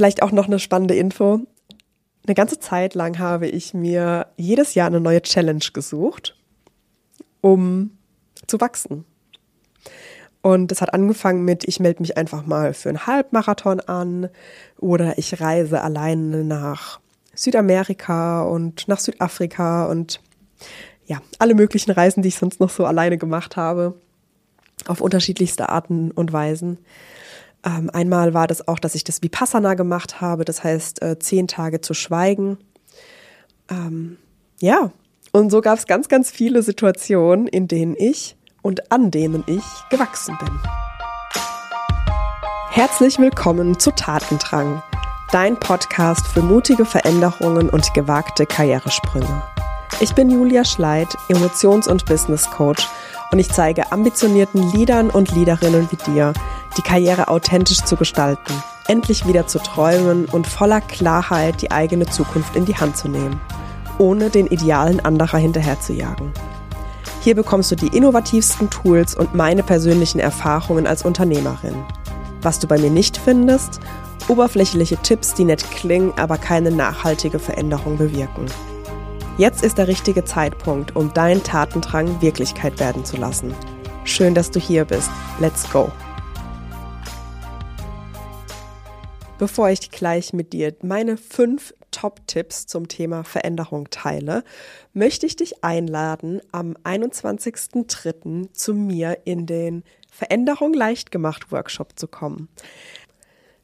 vielleicht auch noch eine spannende Info. Eine ganze Zeit lang habe ich mir jedes Jahr eine neue Challenge gesucht, um zu wachsen. Und es hat angefangen mit, ich melde mich einfach mal für einen Halbmarathon an oder ich reise alleine nach Südamerika und nach Südafrika und ja, alle möglichen Reisen, die ich sonst noch so alleine gemacht habe, auf unterschiedlichste Arten und Weisen. Ähm, einmal war das auch, dass ich das Vipassana gemacht habe, das heißt äh, zehn Tage zu schweigen. Ähm, ja, und so gab es ganz, ganz viele Situationen, in denen ich und an denen ich gewachsen bin. Herzlich willkommen zu Tatendrang, dein Podcast für mutige Veränderungen und gewagte Karrieresprünge. Ich bin Julia Schleid, Emotions- und Business Coach und ich zeige ambitionierten Leadern und Leaderinnen wie dir, die Karriere authentisch zu gestalten, endlich wieder zu träumen und voller Klarheit die eigene Zukunft in die Hand zu nehmen, ohne den Idealen anderer hinterherzujagen. Hier bekommst du die innovativsten Tools und meine persönlichen Erfahrungen als Unternehmerin. Was du bei mir nicht findest, oberflächliche Tipps, die nett klingen, aber keine nachhaltige Veränderung bewirken. Jetzt ist der richtige Zeitpunkt, um deinen Tatendrang Wirklichkeit werden zu lassen. Schön, dass du hier bist. Let's go! Bevor ich gleich mit dir meine fünf Top-Tipps zum Thema Veränderung teile, möchte ich dich einladen, am 21.03. zu mir in den Veränderung leicht gemacht Workshop zu kommen.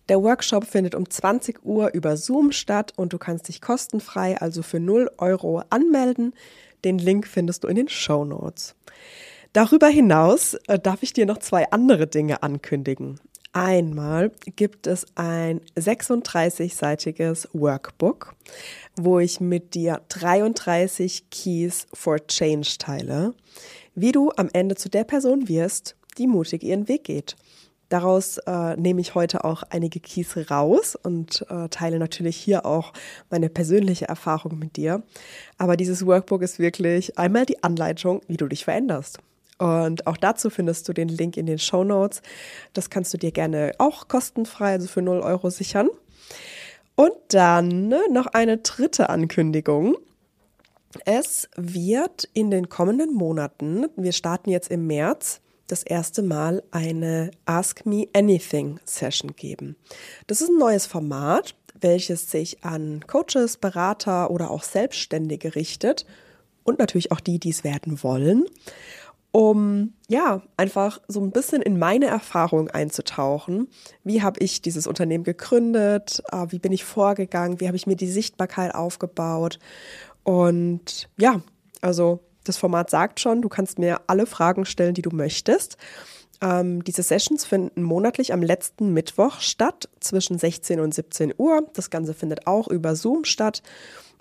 Der Workshop findet um 20 Uhr über Zoom statt und du kannst dich kostenfrei, also für 0 Euro, anmelden. Den Link findest du in den Show Notes. Darüber hinaus äh, darf ich dir noch zwei andere Dinge ankündigen. Einmal gibt es ein 36-seitiges Workbook, wo ich mit dir 33 Keys for Change teile, wie du am Ende zu der Person wirst, die mutig ihren Weg geht. Daraus äh, nehme ich heute auch einige Keys raus und äh, teile natürlich hier auch meine persönliche Erfahrung mit dir. Aber dieses Workbook ist wirklich einmal die Anleitung, wie du dich veränderst. Und auch dazu findest du den Link in den Show Notes. Das kannst du dir gerne auch kostenfrei, also für 0 Euro sichern. Und dann ne, noch eine dritte Ankündigung. Es wird in den kommenden Monaten, wir starten jetzt im März, das erste Mal eine Ask Me Anything Session geben. Das ist ein neues Format, welches sich an Coaches, Berater oder auch Selbstständige richtet und natürlich auch die, die es werden wollen um ja einfach so ein bisschen in meine Erfahrung einzutauchen. Wie habe ich dieses Unternehmen gegründet? Ah, wie bin ich vorgegangen? Wie habe ich mir die Sichtbarkeit aufgebaut? Und ja, also das Format sagt schon, du kannst mir alle Fragen stellen, die du möchtest. Ähm, diese Sessions finden monatlich am letzten Mittwoch statt, zwischen 16 und 17 Uhr. Das Ganze findet auch über Zoom statt.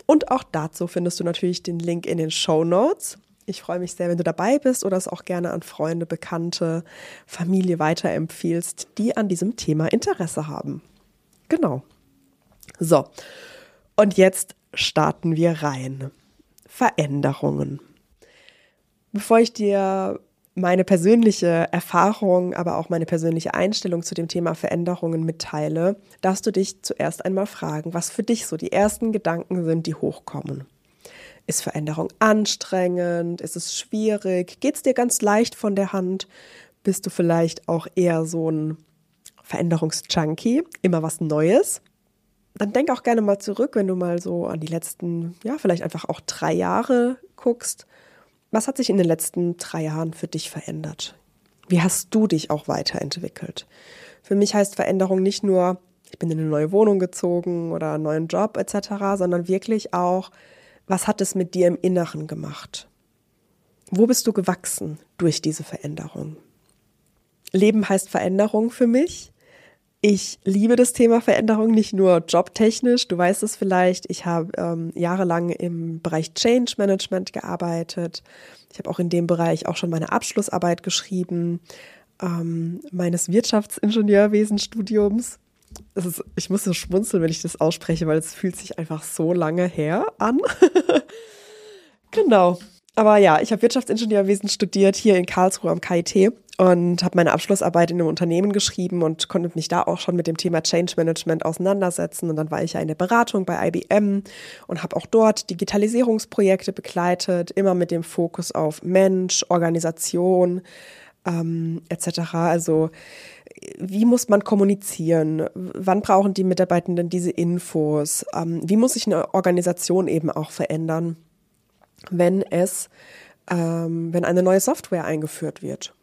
Und auch dazu findest du natürlich den Link in den Show Notes. Ich freue mich sehr, wenn du dabei bist oder es auch gerne an Freunde, Bekannte, Familie weiterempfiehlst, die an diesem Thema Interesse haben. Genau. So, und jetzt starten wir rein. Veränderungen. Bevor ich dir meine persönliche Erfahrung, aber auch meine persönliche Einstellung zu dem Thema Veränderungen mitteile, darfst du dich zuerst einmal fragen, was für dich so die ersten Gedanken sind, die hochkommen. Ist Veränderung anstrengend? Ist es schwierig? Geht es dir ganz leicht von der Hand? Bist du vielleicht auch eher so ein Veränderungsjunkie? Immer was Neues? Dann denk auch gerne mal zurück, wenn du mal so an die letzten, ja, vielleicht einfach auch drei Jahre guckst. Was hat sich in den letzten drei Jahren für dich verändert? Wie hast du dich auch weiterentwickelt? Für mich heißt Veränderung nicht nur, ich bin in eine neue Wohnung gezogen oder einen neuen Job etc., sondern wirklich auch, was hat es mit dir im Inneren gemacht? Wo bist du gewachsen durch diese Veränderung? Leben heißt Veränderung für mich. Ich liebe das Thema Veränderung, nicht nur jobtechnisch. Du weißt es vielleicht. Ich habe ähm, jahrelang im Bereich Change Management gearbeitet. Ich habe auch in dem Bereich auch schon meine Abschlussarbeit geschrieben, ähm, meines Wirtschaftsingenieurwesenstudiums ist, ich muss so schmunzeln, wenn ich das ausspreche, weil es fühlt sich einfach so lange her an. genau. Aber ja, ich habe Wirtschaftsingenieurwesen studiert hier in Karlsruhe am KIT und habe meine Abschlussarbeit in einem Unternehmen geschrieben und konnte mich da auch schon mit dem Thema Change Management auseinandersetzen. Und dann war ich ja in der Beratung bei IBM und habe auch dort Digitalisierungsprojekte begleitet, immer mit dem Fokus auf Mensch, Organisation ähm, etc. Also wie muss man kommunizieren? Wann brauchen die Mitarbeitenden diese Infos? Ähm, wie muss sich eine Organisation eben auch verändern? Wenn es, ähm, wenn eine neue Software eingeführt wird.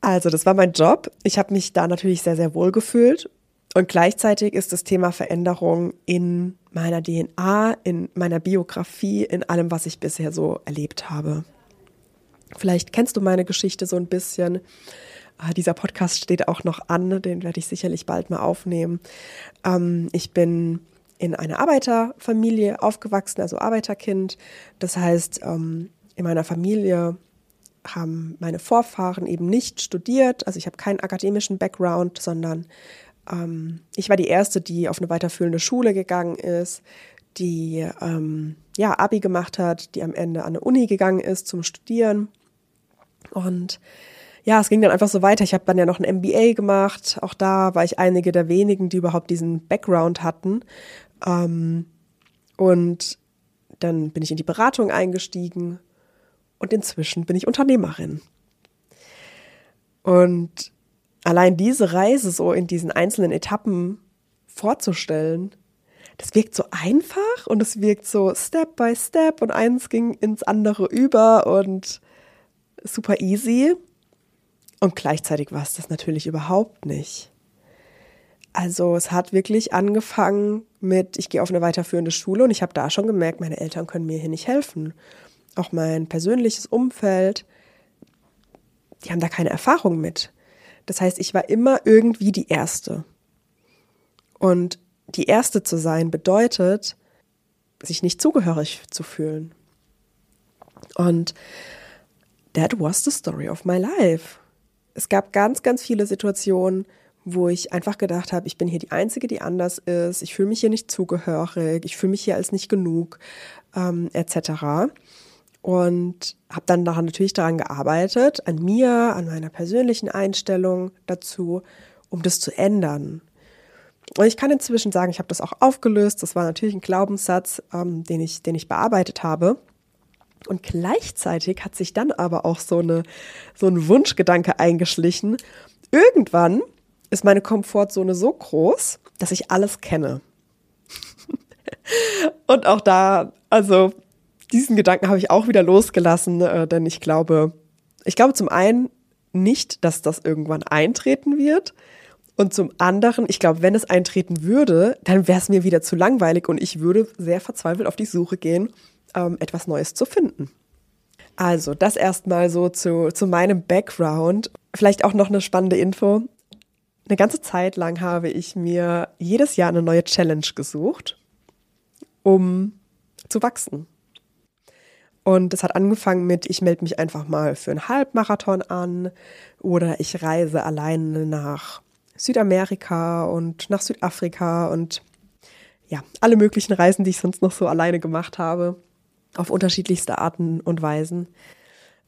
Also, das war mein Job. Ich habe mich da natürlich sehr, sehr wohl gefühlt. Und gleichzeitig ist das Thema Veränderung in meiner DNA, in meiner Biografie, in allem, was ich bisher so erlebt habe. Vielleicht kennst du meine Geschichte so ein bisschen. Ah, dieser Podcast steht auch noch an, den werde ich sicherlich bald mal aufnehmen. Ähm, ich bin in einer Arbeiterfamilie aufgewachsen, also Arbeiterkind. Das heißt, ähm, in meiner Familie haben meine Vorfahren eben nicht studiert. Also ich habe keinen akademischen Background, sondern ähm, ich war die Erste, die auf eine weiterführende Schule gegangen ist, die ähm, ja Abi gemacht hat, die am Ende an eine Uni gegangen ist zum Studieren. Und ja, es ging dann einfach so weiter. Ich habe dann ja noch ein MBA gemacht. Auch da war ich einige der wenigen, die überhaupt diesen Background hatten. Ähm, und dann bin ich in die Beratung eingestiegen und inzwischen bin ich Unternehmerin. Und allein diese Reise so in diesen einzelnen Etappen vorzustellen, das wirkt so einfach und es wirkt so Step by Step und eins ging ins andere über und super easy. Und gleichzeitig war es das natürlich überhaupt nicht. Also es hat wirklich angefangen mit, ich gehe auf eine weiterführende Schule und ich habe da schon gemerkt, meine Eltern können mir hier nicht helfen. Auch mein persönliches Umfeld, die haben da keine Erfahrung mit. Das heißt, ich war immer irgendwie die Erste. Und die Erste zu sein bedeutet, sich nicht zugehörig zu fühlen. Und that was the story of my life. Es gab ganz, ganz viele Situationen, wo ich einfach gedacht habe, ich bin hier die Einzige, die anders ist, ich fühle mich hier nicht zugehörig, ich fühle mich hier als nicht genug, ähm, etc. Und habe dann daran natürlich daran gearbeitet, an mir, an meiner persönlichen Einstellung dazu, um das zu ändern. Und ich kann inzwischen sagen, ich habe das auch aufgelöst. Das war natürlich ein Glaubenssatz, ähm, den, ich, den ich bearbeitet habe. Und gleichzeitig hat sich dann aber auch so, eine, so ein Wunschgedanke eingeschlichen. Irgendwann ist meine Komfortzone so groß, dass ich alles kenne. und auch da, also diesen Gedanken habe ich auch wieder losgelassen, äh, denn ich glaube, ich glaube zum einen nicht, dass das irgendwann eintreten wird. Und zum anderen, ich glaube, wenn es eintreten würde, dann wäre es mir wieder zu langweilig und ich würde sehr verzweifelt auf die Suche gehen, ähm, etwas Neues zu finden. Also, das erstmal so zu, zu meinem Background. Vielleicht auch noch eine spannende Info. Eine ganze Zeit lang habe ich mir jedes Jahr eine neue Challenge gesucht, um zu wachsen. Und es hat angefangen mit, ich melde mich einfach mal für einen Halbmarathon an oder ich reise alleine nach Südamerika und nach Südafrika und ja, alle möglichen Reisen, die ich sonst noch so alleine gemacht habe, auf unterschiedlichste Arten und Weisen.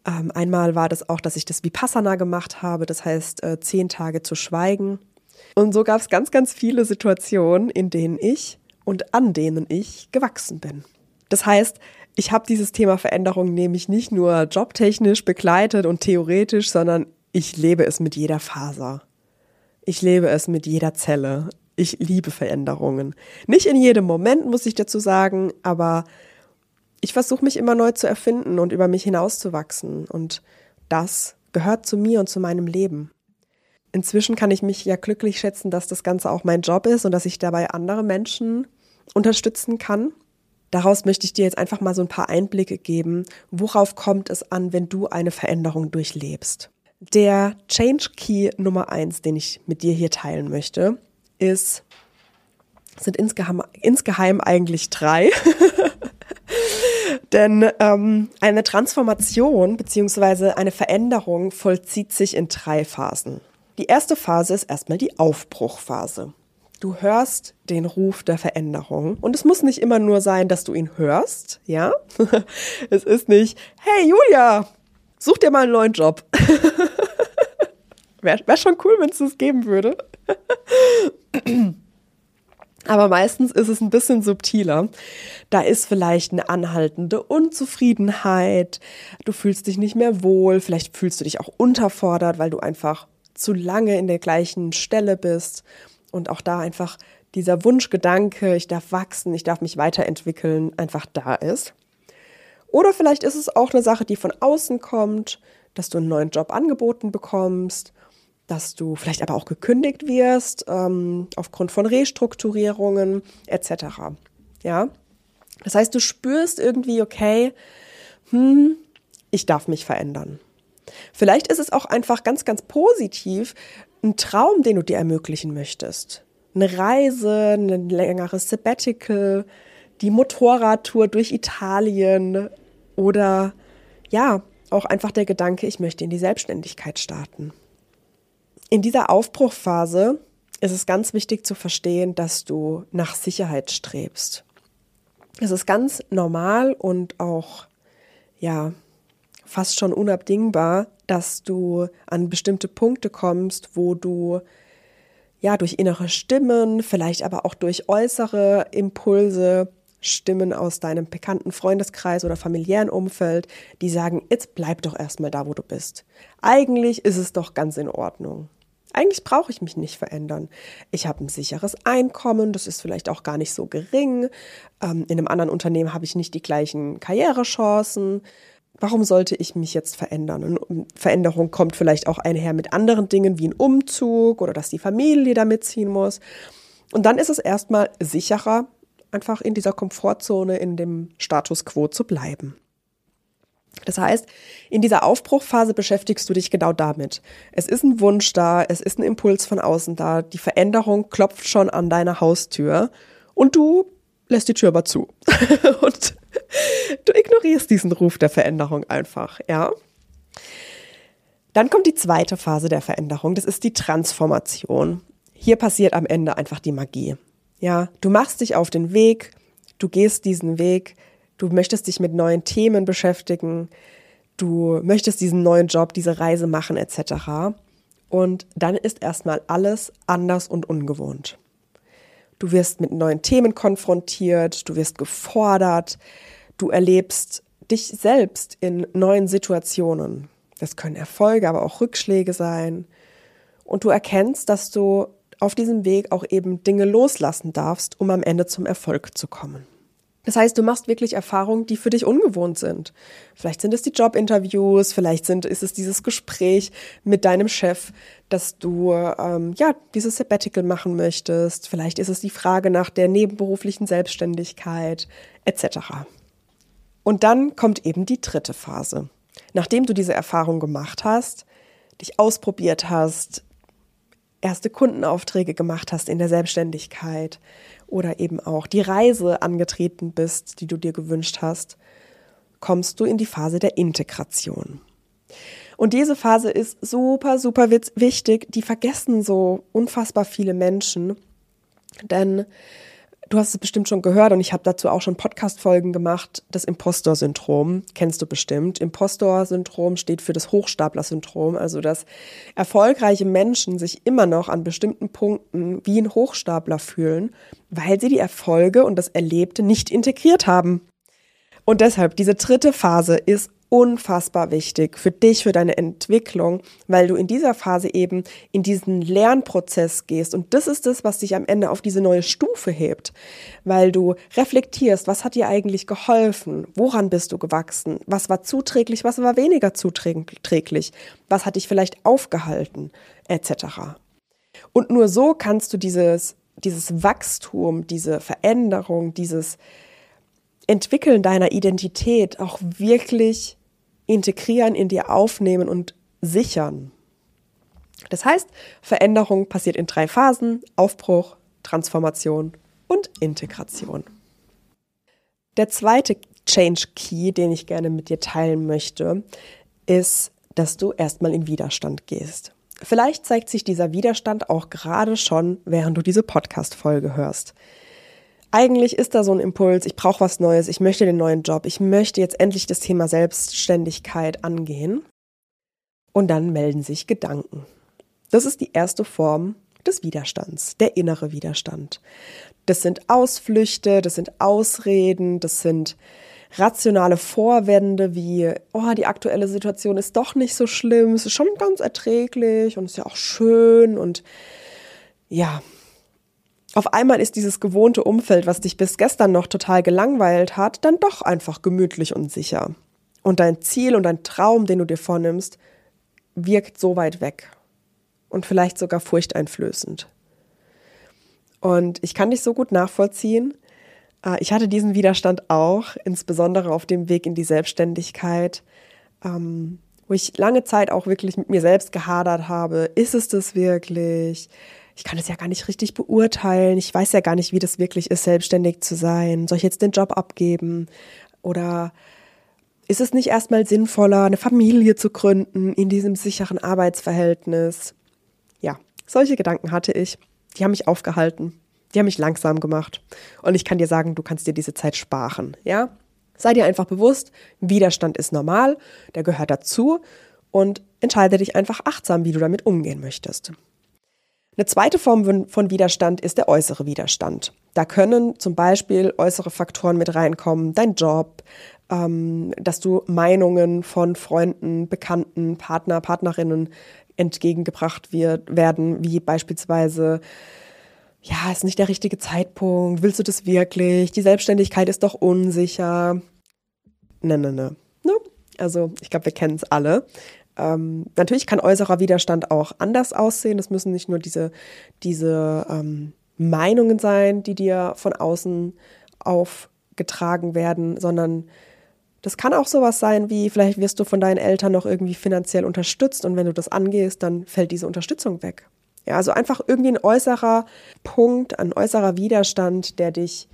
Ähm, einmal war das auch, dass ich das Vipassana gemacht habe, das heißt äh, zehn Tage zu schweigen. Und so gab es ganz, ganz viele Situationen, in denen ich und an denen ich gewachsen bin. Das heißt, ich habe dieses Thema Veränderung nämlich nicht nur jobtechnisch begleitet und theoretisch, sondern ich lebe es mit jeder Faser. Ich lebe es mit jeder Zelle. Ich liebe Veränderungen. Nicht in jedem Moment, muss ich dazu sagen, aber ich versuche mich immer neu zu erfinden und über mich hinauszuwachsen. Und das gehört zu mir und zu meinem Leben. Inzwischen kann ich mich ja glücklich schätzen, dass das Ganze auch mein Job ist und dass ich dabei andere Menschen unterstützen kann. Daraus möchte ich dir jetzt einfach mal so ein paar Einblicke geben, worauf kommt es an, wenn du eine Veränderung durchlebst. Der Change Key Nummer eins, den ich mit dir hier teilen möchte, ist, sind insgeheim, insgeheim eigentlich drei. Denn ähm, eine Transformation bzw. eine Veränderung vollzieht sich in drei Phasen. Die erste Phase ist erstmal die Aufbruchphase. du hörst den Ruf der Veränderung. Und es muss nicht immer nur sein, dass du ihn hörst, ja? es ist nicht, hey Julia, such dir mal einen neuen Job. Wäre wär schon cool, wenn es das geben würde. Aber meistens ist es ein bisschen subtiler. Da ist vielleicht eine anhaltende Unzufriedenheit, du fühlst dich nicht mehr wohl, vielleicht fühlst du dich auch unterfordert, weil du einfach zu lange in der gleichen Stelle bist und auch da einfach dieser Wunschgedanke, ich darf wachsen, ich darf mich weiterentwickeln, einfach da ist. Oder vielleicht ist es auch eine Sache, die von außen kommt, dass du einen neuen Job angeboten bekommst dass du vielleicht aber auch gekündigt wirst ähm, aufgrund von Restrukturierungen etc. Ja, das heißt, du spürst irgendwie, okay, hm, ich darf mich verändern. Vielleicht ist es auch einfach ganz, ganz positiv ein Traum, den du dir ermöglichen möchtest. Eine Reise, ein längeres Sabbatical, die Motorradtour durch Italien oder ja, auch einfach der Gedanke, ich möchte in die Selbstständigkeit starten. In dieser Aufbruchphase ist es ganz wichtig zu verstehen, dass du nach Sicherheit strebst. Es ist ganz normal und auch, ja, fast schon unabdingbar, dass du an bestimmte Punkte kommst, wo du ja durch innere Stimmen, vielleicht aber auch durch äußere Impulse, Stimmen aus deinem bekannten Freundeskreis oder familiären Umfeld, die sagen, jetzt bleib doch erstmal da, wo du bist. Eigentlich ist es doch ganz in Ordnung. Eigentlich brauche ich mich nicht verändern. Ich habe ein sicheres Einkommen, das ist vielleicht auch gar nicht so gering. Ähm, in einem anderen Unternehmen habe ich nicht die gleichen Karrierechancen. Warum sollte ich mich jetzt verändern? Und Veränderung kommt vielleicht auch einher mit anderen Dingen wie ein Umzug oder dass die Familie da mitziehen muss. Und dann ist es erstmal sicherer, einfach in dieser Komfortzone, in dem Status quo zu bleiben. Das heißt, in dieser Aufbruchphase beschäftigst du dich genau damit. Es ist ein Wunsch da, es ist ein Impuls von außen da, die Veränderung klopft schon an deiner Haustür und du lässt die Tür aber zu. und du ignorierst diesen Ruf der Veränderung einfach, ja? Dann kommt die zweite Phase der Veränderung, das ist die Transformation. Hier passiert am Ende einfach die Magie. Ja, du machst dich auf den Weg, du gehst diesen Weg, du möchtest dich mit neuen Themen beschäftigen, du möchtest diesen neuen Job, diese Reise machen etc. Und dann ist erstmal alles anders und ungewohnt. Du wirst mit neuen Themen konfrontiert, du wirst gefordert, du erlebst dich selbst in neuen Situationen. Das können Erfolge, aber auch Rückschläge sein. Und du erkennst, dass du auf diesem Weg auch eben Dinge loslassen darfst, um am Ende zum Erfolg zu kommen. Das heißt, du machst wirklich Erfahrungen, die für dich ungewohnt sind. Vielleicht sind es die Jobinterviews, vielleicht sind, ist es dieses Gespräch mit deinem Chef, dass du ähm, ja dieses Sabbatical machen möchtest. Vielleicht ist es die Frage nach der nebenberuflichen Selbstständigkeit etc. Und dann kommt eben die dritte Phase. Nachdem du diese Erfahrung gemacht hast, dich ausprobiert hast, erste Kundenaufträge gemacht hast in der Selbstständigkeit, oder eben auch die Reise angetreten bist, die du dir gewünscht hast, kommst du in die Phase der Integration. Und diese Phase ist super, super wichtig. Die vergessen so unfassbar viele Menschen. Denn Du hast es bestimmt schon gehört und ich habe dazu auch schon Podcast-Folgen gemacht. Das Impostor-Syndrom kennst du bestimmt. Impostor-Syndrom steht für das Hochstapler-Syndrom, also dass erfolgreiche Menschen sich immer noch an bestimmten Punkten wie ein Hochstapler fühlen, weil sie die Erfolge und das Erlebte nicht integriert haben. Und deshalb, diese dritte Phase ist unfassbar wichtig für dich, für deine Entwicklung, weil du in dieser Phase eben in diesen Lernprozess gehst. Und das ist das, was dich am Ende auf diese neue Stufe hebt, weil du reflektierst, was hat dir eigentlich geholfen? Woran bist du gewachsen? Was war zuträglich? Was war weniger zuträglich? Was hat dich vielleicht aufgehalten? Etc. Und nur so kannst du dieses, dieses Wachstum, diese Veränderung, dieses Entwickeln deiner Identität auch wirklich integrieren, in dir aufnehmen und sichern. Das heißt, Veränderung passiert in drei Phasen, Aufbruch, Transformation und Integration. Der zweite Change Key, den ich gerne mit dir teilen möchte, ist, dass du erstmal in Widerstand gehst. Vielleicht zeigt sich dieser Widerstand auch gerade schon, während du diese Podcast-Folge hörst. Eigentlich ist da so ein Impuls, ich brauche was Neues, ich möchte den neuen Job, ich möchte jetzt endlich das Thema Selbstständigkeit angehen. Und dann melden sich Gedanken. Das ist die erste Form des Widerstands, der innere Widerstand. Das sind Ausflüchte, das sind Ausreden, das sind rationale Vorwände wie, oh, die aktuelle Situation ist doch nicht so schlimm, es ist schon ganz erträglich und ist ja auch schön und ja. Auf einmal ist dieses gewohnte Umfeld, was dich bis gestern noch total gelangweilt hat, dann doch einfach gemütlich und sicher. Und dein Ziel und dein Traum, den du dir vornimmst, wirkt so weit weg und vielleicht sogar furchteinflößend. Und ich kann dich so gut nachvollziehen. Äh, ich hatte diesen Widerstand auch, insbesondere auf dem Weg in die Selbstständigkeit, ähm, wo ich lange Zeit auch wirklich mit mir selbst gehadert habe. Ist es das wirklich? Ich kann es ja gar nicht richtig beurteilen. Ich weiß ja gar nicht, wie das wirklich ist, selbstständig zu sein. Soll ich jetzt den Job abgeben? Oder ist es nicht erstmal sinnvoller, eine Familie zu gründen in diesem sicheren Arbeitsverhältnis? Ja, solche Gedanken hatte ich. Die haben mich aufgehalten. Die haben mich langsam gemacht. Und ich kann dir sagen, du kannst dir diese Zeit sparen. Ja? Sei dir einfach bewusst, Widerstand ist normal, der gehört dazu und entscheide dich einfach achtsam, wie du damit umgehen möchtest. Eine zweite Form von Widerstand ist der äußere Widerstand. Da können zum Beispiel äußere Faktoren mit reinkommen, dein Job, ähm, dass du Meinungen von Freunden, Bekannten, Partner, Partnerinnen entgegengebracht wird, werden, wie beispielsweise, ja, ist nicht der richtige Zeitpunkt, willst du das wirklich, die Selbstständigkeit ist doch unsicher. Ne, ne, ne. ne? Also ich glaube, wir kennen es alle. Ähm, natürlich kann äußerer Widerstand auch anders aussehen. Das müssen nicht nur diese, diese ähm, Meinungen sein, die dir von außen aufgetragen werden, sondern das kann auch sowas sein wie, vielleicht wirst du von deinen Eltern noch irgendwie finanziell unterstützt und wenn du das angehst, dann fällt diese Unterstützung weg. Ja, also einfach irgendwie ein äußerer Punkt, ein äußerer Widerstand, der dich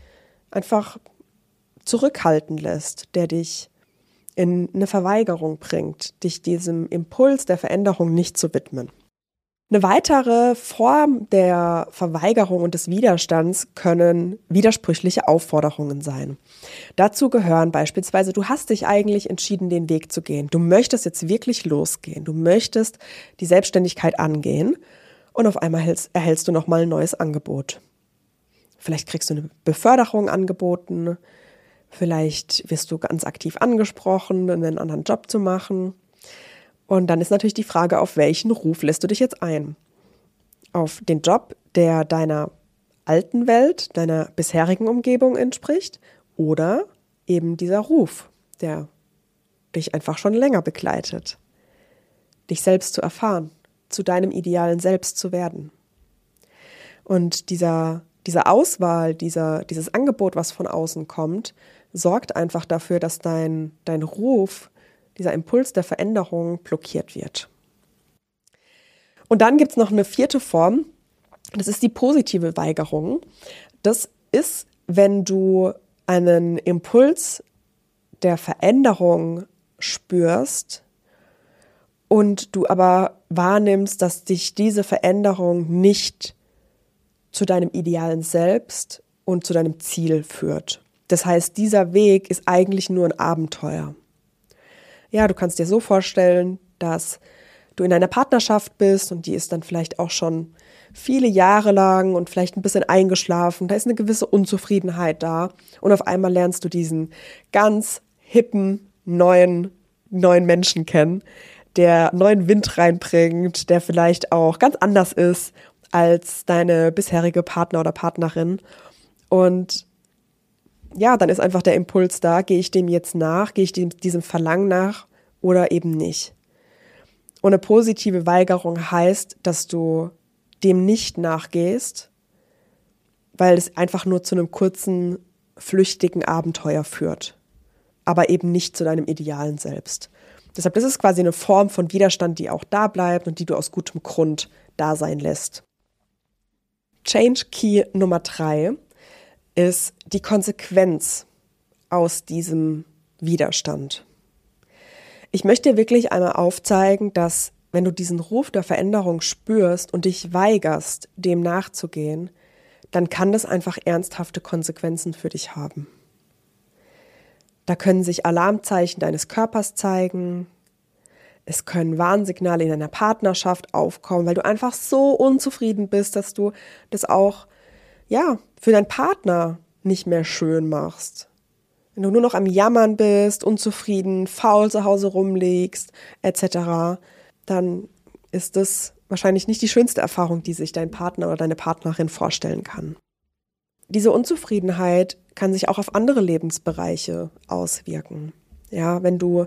einfach zurückhalten lässt, der dich in eine Verweigerung bringt, dich diesem Impuls der Veränderung nicht zu widmen. Eine weitere Form der Verweigerung und des Widerstands können widersprüchliche Aufforderungen sein. Dazu gehören beispielsweise, du hast dich eigentlich entschieden, den Weg zu gehen. Du möchtest jetzt wirklich losgehen. Du möchtest die Selbstständigkeit angehen und auf einmal erhältst, erhältst du nochmal ein neues Angebot. Vielleicht kriegst du eine Beförderung angeboten. Vielleicht wirst du ganz aktiv angesprochen, einen anderen Job zu machen. Und dann ist natürlich die Frage, auf welchen Ruf lässt du dich jetzt ein? Auf den Job, der deiner alten Welt, deiner bisherigen Umgebung entspricht oder eben dieser Ruf, der dich einfach schon länger begleitet, dich selbst zu erfahren, zu deinem idealen Selbst zu werden. Und dieser, diese Auswahl, dieser, dieses Angebot, was von außen kommt, sorgt einfach dafür, dass dein, dein Ruf dieser Impuls der Veränderung blockiert wird. Und dann gibt es noch eine vierte Form, das ist die positive Weigerung. Das ist, wenn du einen Impuls der Veränderung spürst und du aber wahrnimmst, dass dich diese Veränderung nicht zu deinem idealen Selbst und zu deinem Ziel führt. Das heißt, dieser Weg ist eigentlich nur ein Abenteuer. Ja, du kannst dir so vorstellen, dass du in einer Partnerschaft bist und die ist dann vielleicht auch schon viele Jahre lang und vielleicht ein bisschen eingeschlafen. Da ist eine gewisse Unzufriedenheit da und auf einmal lernst du diesen ganz hippen neuen neuen Menschen kennen, der neuen Wind reinbringt, der vielleicht auch ganz anders ist als deine bisherige Partner oder Partnerin und ja, dann ist einfach der Impuls da, gehe ich dem jetzt nach, gehe ich dem, diesem Verlangen nach oder eben nicht. Und eine positive Weigerung heißt, dass du dem nicht nachgehst, weil es einfach nur zu einem kurzen, flüchtigen Abenteuer führt, aber eben nicht zu deinem idealen Selbst. Deshalb ist es quasi eine Form von Widerstand, die auch da bleibt und die du aus gutem Grund da sein lässt. Change Key Nummer drei ist die Konsequenz aus diesem Widerstand. Ich möchte wirklich einmal aufzeigen, dass wenn du diesen Ruf der Veränderung spürst und dich weigerst, dem nachzugehen, dann kann das einfach ernsthafte Konsequenzen für dich haben. Da können sich Alarmzeichen deines Körpers zeigen. Es können Warnsignale in deiner Partnerschaft aufkommen, weil du einfach so unzufrieden bist, dass du das auch, ja, für deinen Partner nicht mehr schön machst. Wenn du nur noch am Jammern bist, unzufrieden, faul zu Hause rumliegst, etc., dann ist das wahrscheinlich nicht die schönste Erfahrung, die sich dein Partner oder deine Partnerin vorstellen kann. Diese Unzufriedenheit kann sich auch auf andere Lebensbereiche auswirken. Ja, wenn du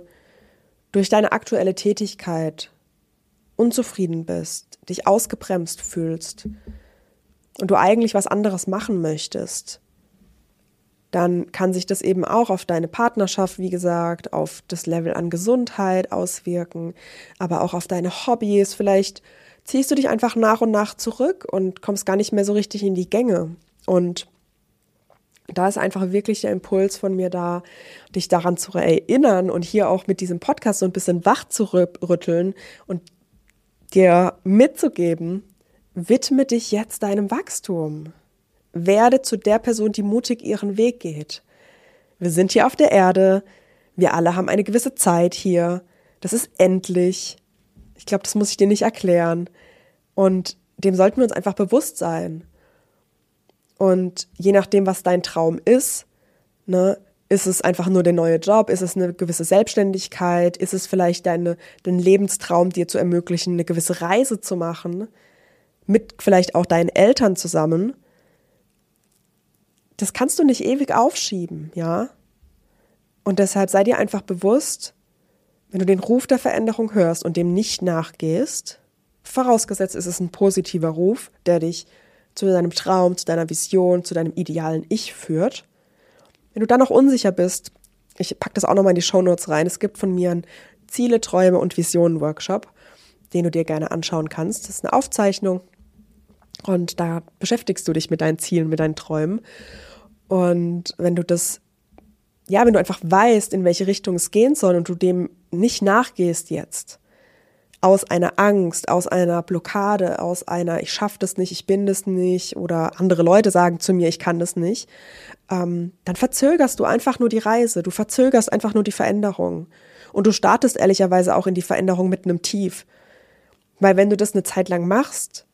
durch deine aktuelle Tätigkeit unzufrieden bist, dich ausgebremst fühlst und du eigentlich was anderes machen möchtest, dann kann sich das eben auch auf deine Partnerschaft, wie gesagt, auf das Level an Gesundheit auswirken, aber auch auf deine Hobbys. Vielleicht ziehst du dich einfach nach und nach zurück und kommst gar nicht mehr so richtig in die Gänge. Und da ist einfach wirklich der Impuls von mir da, dich daran zu erinnern und hier auch mit diesem Podcast so ein bisschen wach zu rütteln und dir mitzugeben, widme dich jetzt deinem Wachstum. Werde zu der Person, die mutig ihren Weg geht. Wir sind hier auf der Erde. Wir alle haben eine gewisse Zeit hier. Das ist endlich. Ich glaube, das muss ich dir nicht erklären. Und dem sollten wir uns einfach bewusst sein. Und je nachdem, was dein Traum ist, ne, ist es einfach nur der neue Job? Ist es eine gewisse Selbstständigkeit? Ist es vielleicht deine, dein Lebenstraum, dir zu ermöglichen, eine gewisse Reise zu machen? Mit vielleicht auch deinen Eltern zusammen? das kannst du nicht ewig aufschieben, ja? Und deshalb sei dir einfach bewusst, wenn du den Ruf der Veränderung hörst und dem nicht nachgehst, vorausgesetzt ist es ein positiver Ruf, der dich zu deinem Traum, zu deiner Vision, zu deinem idealen Ich führt. Wenn du dann noch unsicher bist, ich packe das auch nochmal in die Shownotes rein, es gibt von mir einen Ziele, Träume und Visionen Workshop, den du dir gerne anschauen kannst. Das ist eine Aufzeichnung und da beschäftigst du dich mit deinen Zielen, mit deinen Träumen. Und wenn du das, ja, wenn du einfach weißt, in welche Richtung es gehen soll und du dem nicht nachgehst jetzt, aus einer Angst, aus einer Blockade, aus einer ich schaffe das nicht, ich bin das nicht oder andere Leute sagen zu mir, ich kann das nicht, ähm, dann verzögerst du einfach nur die Reise, du verzögerst einfach nur die Veränderung und du startest ehrlicherweise auch in die Veränderung mit einem Tief. Weil wenn du das eine Zeit lang machst,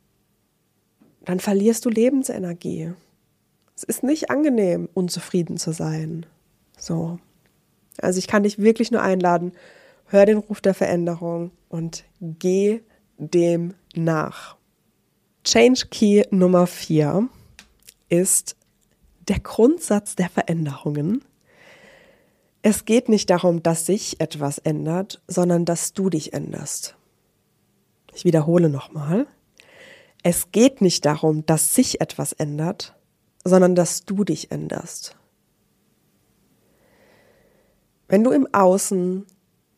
dann verlierst du Lebensenergie. Es ist nicht angenehm, unzufrieden zu sein. So. Also ich kann dich wirklich nur einladen, hör den Ruf der Veränderung und geh dem nach. Change Key Nummer 4 ist der Grundsatz der Veränderungen. Es geht nicht darum, dass sich etwas ändert, sondern dass du dich änderst. Ich wiederhole nochmal. Es geht nicht darum, dass sich etwas ändert, sondern dass du dich änderst. Wenn du im Außen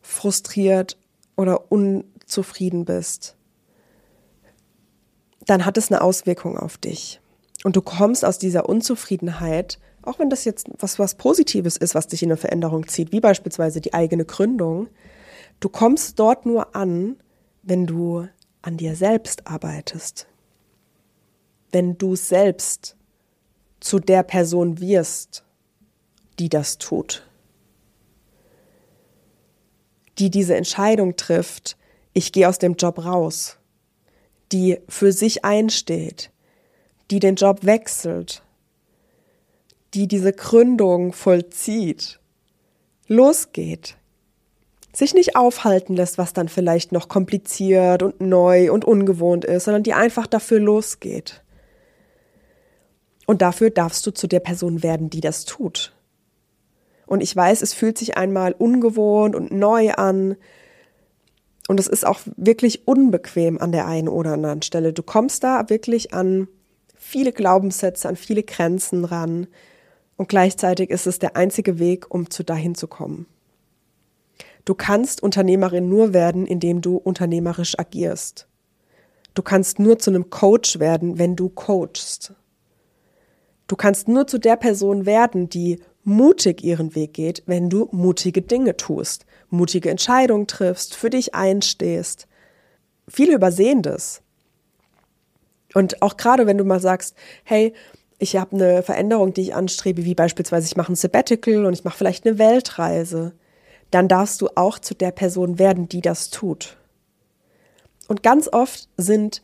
frustriert oder unzufrieden bist, dann hat es eine Auswirkung auf dich. Und du kommst aus dieser Unzufriedenheit, auch wenn das jetzt was, was Positives ist, was dich in eine Veränderung zieht, wie beispielsweise die eigene Gründung, du kommst dort nur an, wenn du an dir selbst arbeitest, wenn du selbst zu der Person wirst, die das tut, die diese Entscheidung trifft, ich gehe aus dem Job raus, die für sich einsteht, die den Job wechselt, die diese Gründung vollzieht, losgeht, sich nicht aufhalten lässt, was dann vielleicht noch kompliziert und neu und ungewohnt ist, sondern die einfach dafür losgeht. Und dafür darfst du zu der Person werden, die das tut. Und ich weiß, es fühlt sich einmal ungewohnt und neu an. Und es ist auch wirklich unbequem an der einen oder anderen Stelle. Du kommst da wirklich an viele Glaubenssätze, an viele Grenzen ran. Und gleichzeitig ist es der einzige Weg, um zu dahin zu kommen. Du kannst Unternehmerin nur werden, indem du unternehmerisch agierst. Du kannst nur zu einem Coach werden, wenn du coachst. Du kannst nur zu der Person werden, die mutig ihren Weg geht, wenn du mutige Dinge tust, mutige Entscheidungen triffst, für dich einstehst. viele übersehen das. Und auch gerade wenn du mal sagst, hey, ich habe eine Veränderung, die ich anstrebe, wie beispielsweise ich mache ein Sabbatical und ich mache vielleicht eine Weltreise, dann darfst du auch zu der Person werden, die das tut. Und ganz oft sind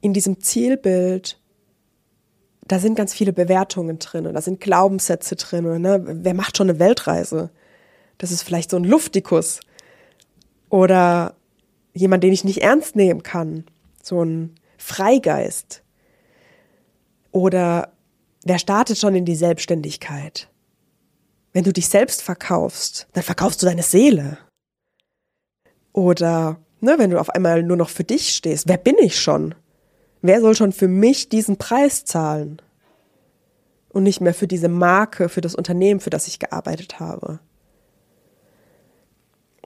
in diesem Zielbild, da sind ganz viele Bewertungen drin, da sind Glaubenssätze drin. Ne? Wer macht schon eine Weltreise? Das ist vielleicht so ein Luftikus. Oder jemand, den ich nicht ernst nehmen kann. So ein Freigeist. Oder wer startet schon in die Selbstständigkeit? Wenn du dich selbst verkaufst, dann verkaufst du deine Seele. Oder ne, wenn du auf einmal nur noch für dich stehst, wer bin ich schon? Wer soll schon für mich diesen Preis zahlen? Und nicht mehr für diese Marke, für das Unternehmen, für das ich gearbeitet habe.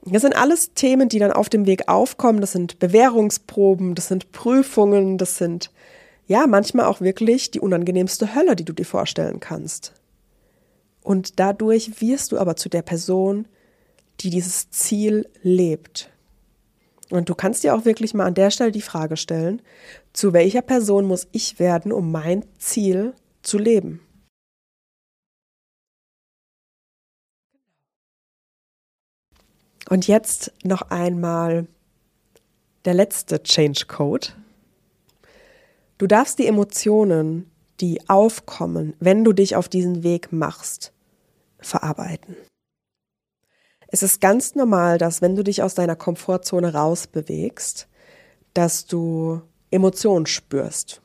Das sind alles Themen, die dann auf dem Weg aufkommen. Das sind Bewährungsproben, das sind Prüfungen, das sind ja manchmal auch wirklich die unangenehmste Hölle, die du dir vorstellen kannst. Und dadurch wirst du aber zu der Person, die dieses Ziel lebt. Und du kannst dir auch wirklich mal an der Stelle die Frage stellen, zu welcher Person muss ich werden, um mein Ziel zu leben? Und jetzt noch einmal der letzte Change Code. Du darfst die Emotionen, die aufkommen, wenn du dich auf diesen Weg machst, verarbeiten. Es ist ganz normal, dass wenn du dich aus deiner Komfortzone rausbewegst, dass du Emotionen spürst.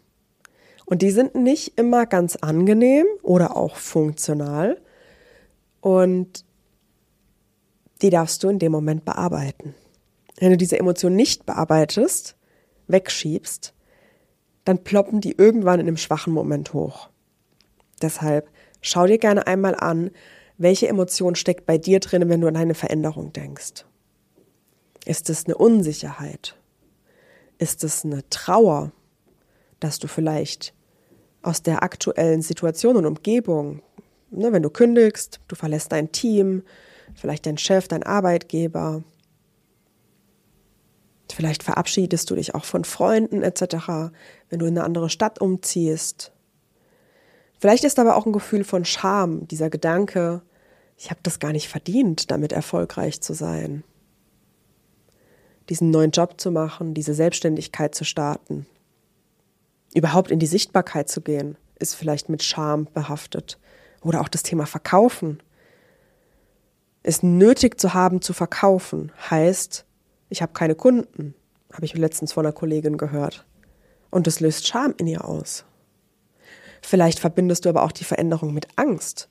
Und die sind nicht immer ganz angenehm oder auch funktional. Und die darfst du in dem Moment bearbeiten. Wenn du diese Emotion nicht bearbeitest, wegschiebst, dann ploppen die irgendwann in einem schwachen Moment hoch. Deshalb schau dir gerne einmal an, welche Emotion steckt bei dir drin, wenn du an eine Veränderung denkst. Ist es eine Unsicherheit? Ist es eine Trauer, dass du vielleicht aus der aktuellen Situation und Umgebung, ne, wenn du kündigst, du verlässt dein Team, vielleicht dein Chef, dein Arbeitgeber. Vielleicht verabschiedest du dich auch von Freunden etc., wenn du in eine andere Stadt umziehst. Vielleicht ist aber auch ein Gefühl von Scham, dieser Gedanke, ich habe das gar nicht verdient, damit erfolgreich zu sein. Diesen neuen Job zu machen, diese Selbstständigkeit zu starten. Überhaupt in die Sichtbarkeit zu gehen, ist vielleicht mit Scham behaftet. Oder auch das Thema Verkaufen es nötig zu haben zu verkaufen, heißt, ich habe keine Kunden, habe ich letztens von einer Kollegin gehört. Und das löst Scham in ihr aus. Vielleicht verbindest du aber auch die Veränderung mit Angst.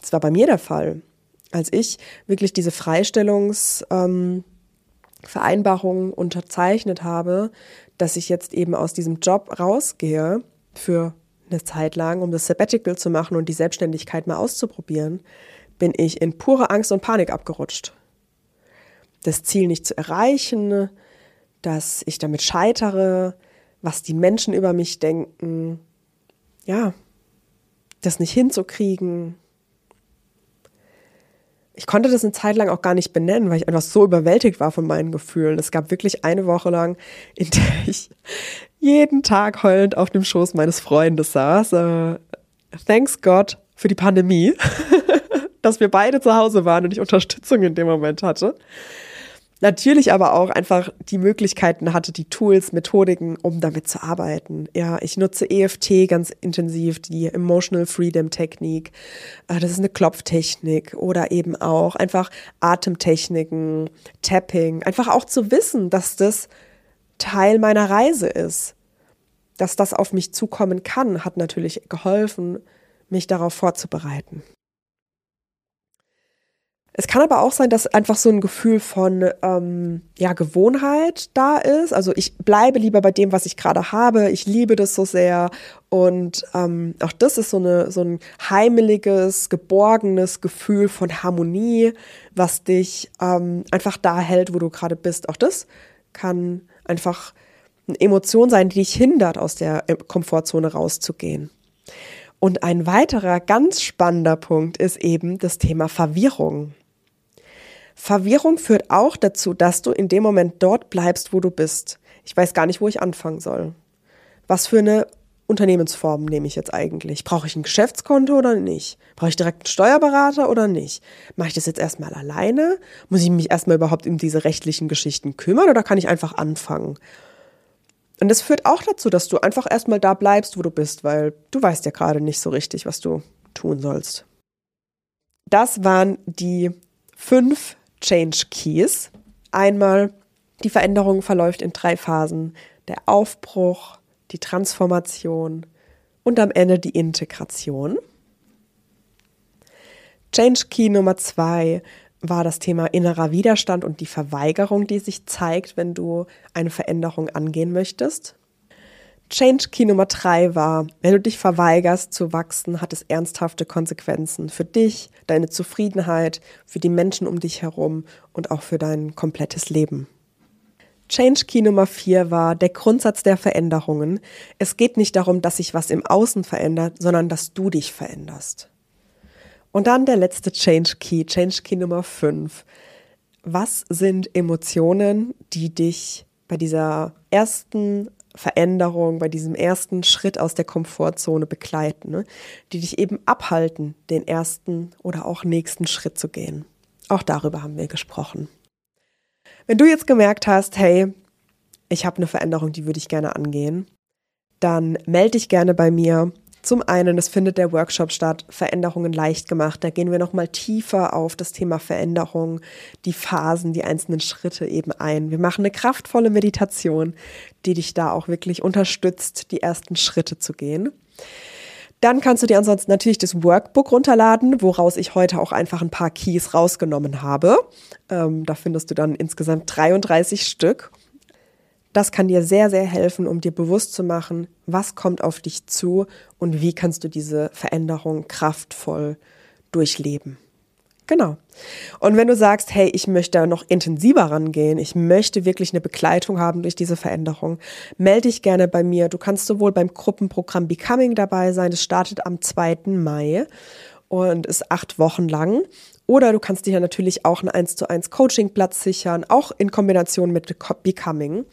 Das war bei mir der Fall. Als ich wirklich diese Freistellungsvereinbarung ähm, unterzeichnet habe, dass ich jetzt eben aus diesem Job rausgehe für eine Zeit lang, um das Sabbatical zu machen und die Selbstständigkeit mal auszuprobieren, bin ich in pure Angst und Panik abgerutscht. Das Ziel nicht zu erreichen, dass ich damit scheitere, was die Menschen über mich denken, ja, das nicht hinzukriegen. Ich konnte das eine Zeit lang auch gar nicht benennen, weil ich einfach so überwältigt war von meinen Gefühlen. Es gab wirklich eine Woche lang, in der ich jeden Tag heulend auf dem Schoß meines Freundes saß. Uh, thanks God für die Pandemie. dass wir beide zu Hause waren und ich Unterstützung in dem Moment hatte. Natürlich aber auch einfach die Möglichkeiten hatte, die Tools, Methodiken, um damit zu arbeiten. Ja, ich nutze EFT ganz intensiv, die Emotional Freedom Technik. Äh, das ist eine Klopftechnik oder eben auch einfach Atemtechniken, Tapping. Einfach auch zu wissen, dass das Teil meiner Reise ist. Dass das auf mich zukommen kann, hat natürlich geholfen, mich darauf vorzubereiten. Es kann aber auch sein, dass einfach so ein Gefühl von ähm, ja, Gewohnheit da ist. Also ich bleibe lieber bei dem, was ich gerade habe. Ich liebe das so sehr. Und ähm, auch das ist so, eine, so ein heimeliges, geborgenes Gefühl von Harmonie, was dich ähm, einfach da hält, wo du gerade bist. Auch das kann einfach eine Emotion sein, die dich hindert, aus der äh, Komfortzone rauszugehen. Und ein weiterer ganz spannender Punkt ist eben das Thema Verwirrung. Verwirrung führt auch dazu, dass du in dem Moment dort bleibst, wo du bist. Ich weiß gar nicht, wo ich anfangen soll. Was für eine Unternehmensform nehme ich jetzt eigentlich? Brauche ich ein Geschäftskonto oder nicht? Brauche ich direkt einen Steuerberater oder nicht? Mache ich das jetzt erstmal alleine? Muss ich mich erstmal überhaupt um diese rechtlichen Geschichten kümmern oder kann ich einfach anfangen? Und das führt auch dazu, dass du einfach erstmal da bleibst, wo du bist, weil du weißt ja gerade nicht so richtig, was du tun sollst. Das waren die fünf Change Keys. Einmal, die Veränderung verläuft in drei Phasen. Der Aufbruch, die Transformation und am Ende die Integration. Change Key Nummer zwei war das Thema innerer Widerstand und die Verweigerung, die sich zeigt, wenn du eine Veränderung angehen möchtest. Change Key Nummer drei war, wenn du dich verweigerst zu wachsen, hat es ernsthafte Konsequenzen für dich, deine Zufriedenheit, für die Menschen um dich herum und auch für dein komplettes Leben. Change Key Nummer vier war der Grundsatz der Veränderungen. Es geht nicht darum, dass sich was im Außen verändert, sondern dass du dich veränderst. Und dann der letzte Change Key, Change Key Nummer fünf. Was sind Emotionen, die dich bei dieser ersten Veränderung, bei diesem ersten Schritt aus der Komfortzone begleiten, ne? die dich eben abhalten, den ersten oder auch nächsten Schritt zu gehen? Auch darüber haben wir gesprochen. Wenn du jetzt gemerkt hast, hey, ich habe eine Veränderung, die würde ich gerne angehen, dann melde dich gerne bei mir. Zum einen, es findet der Workshop statt, Veränderungen leicht gemacht. Da gehen wir nochmal tiefer auf das Thema Veränderung, die Phasen, die einzelnen Schritte eben ein. Wir machen eine kraftvolle Meditation, die dich da auch wirklich unterstützt, die ersten Schritte zu gehen. Dann kannst du dir ansonsten natürlich das Workbook runterladen, woraus ich heute auch einfach ein paar Keys rausgenommen habe. Ähm, da findest du dann insgesamt 33 Stück. Das kann dir sehr, sehr helfen, um dir bewusst zu machen, was kommt auf dich zu und wie kannst du diese Veränderung kraftvoll durchleben. Genau. Und wenn du sagst, hey, ich möchte noch intensiver rangehen, ich möchte wirklich eine Begleitung haben durch diese Veränderung, melde dich gerne bei mir. Du kannst sowohl beim Gruppenprogramm Becoming dabei sein, das startet am 2. Mai und ist acht Wochen lang. Oder du kannst dir natürlich auch einen 1 zu 1 Coachingplatz sichern, auch in Kombination mit Becoming.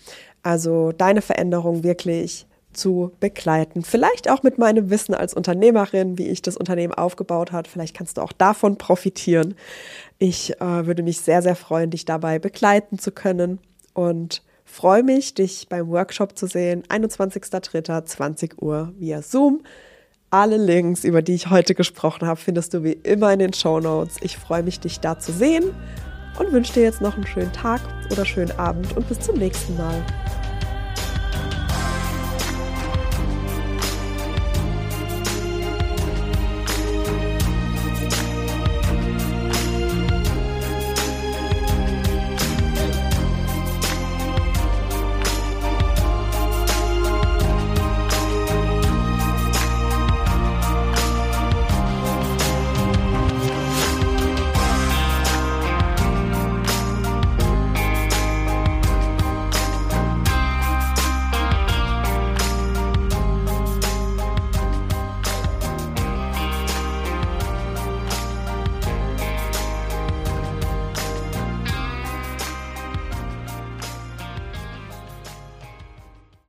Also deine Veränderung wirklich zu begleiten. Vielleicht auch mit meinem Wissen als Unternehmerin, wie ich das Unternehmen aufgebaut habe. Vielleicht kannst du auch davon profitieren. Ich äh, würde mich sehr, sehr freuen, dich dabei begleiten zu können und freue mich, dich beim Workshop zu sehen. 21.03.20 Uhr via Zoom. Alle Links, über die ich heute gesprochen habe, findest du wie immer in den Show Notes. Ich freue mich, dich da zu sehen und wünsche dir jetzt noch einen schönen Tag oder schönen Abend und bis zum nächsten Mal.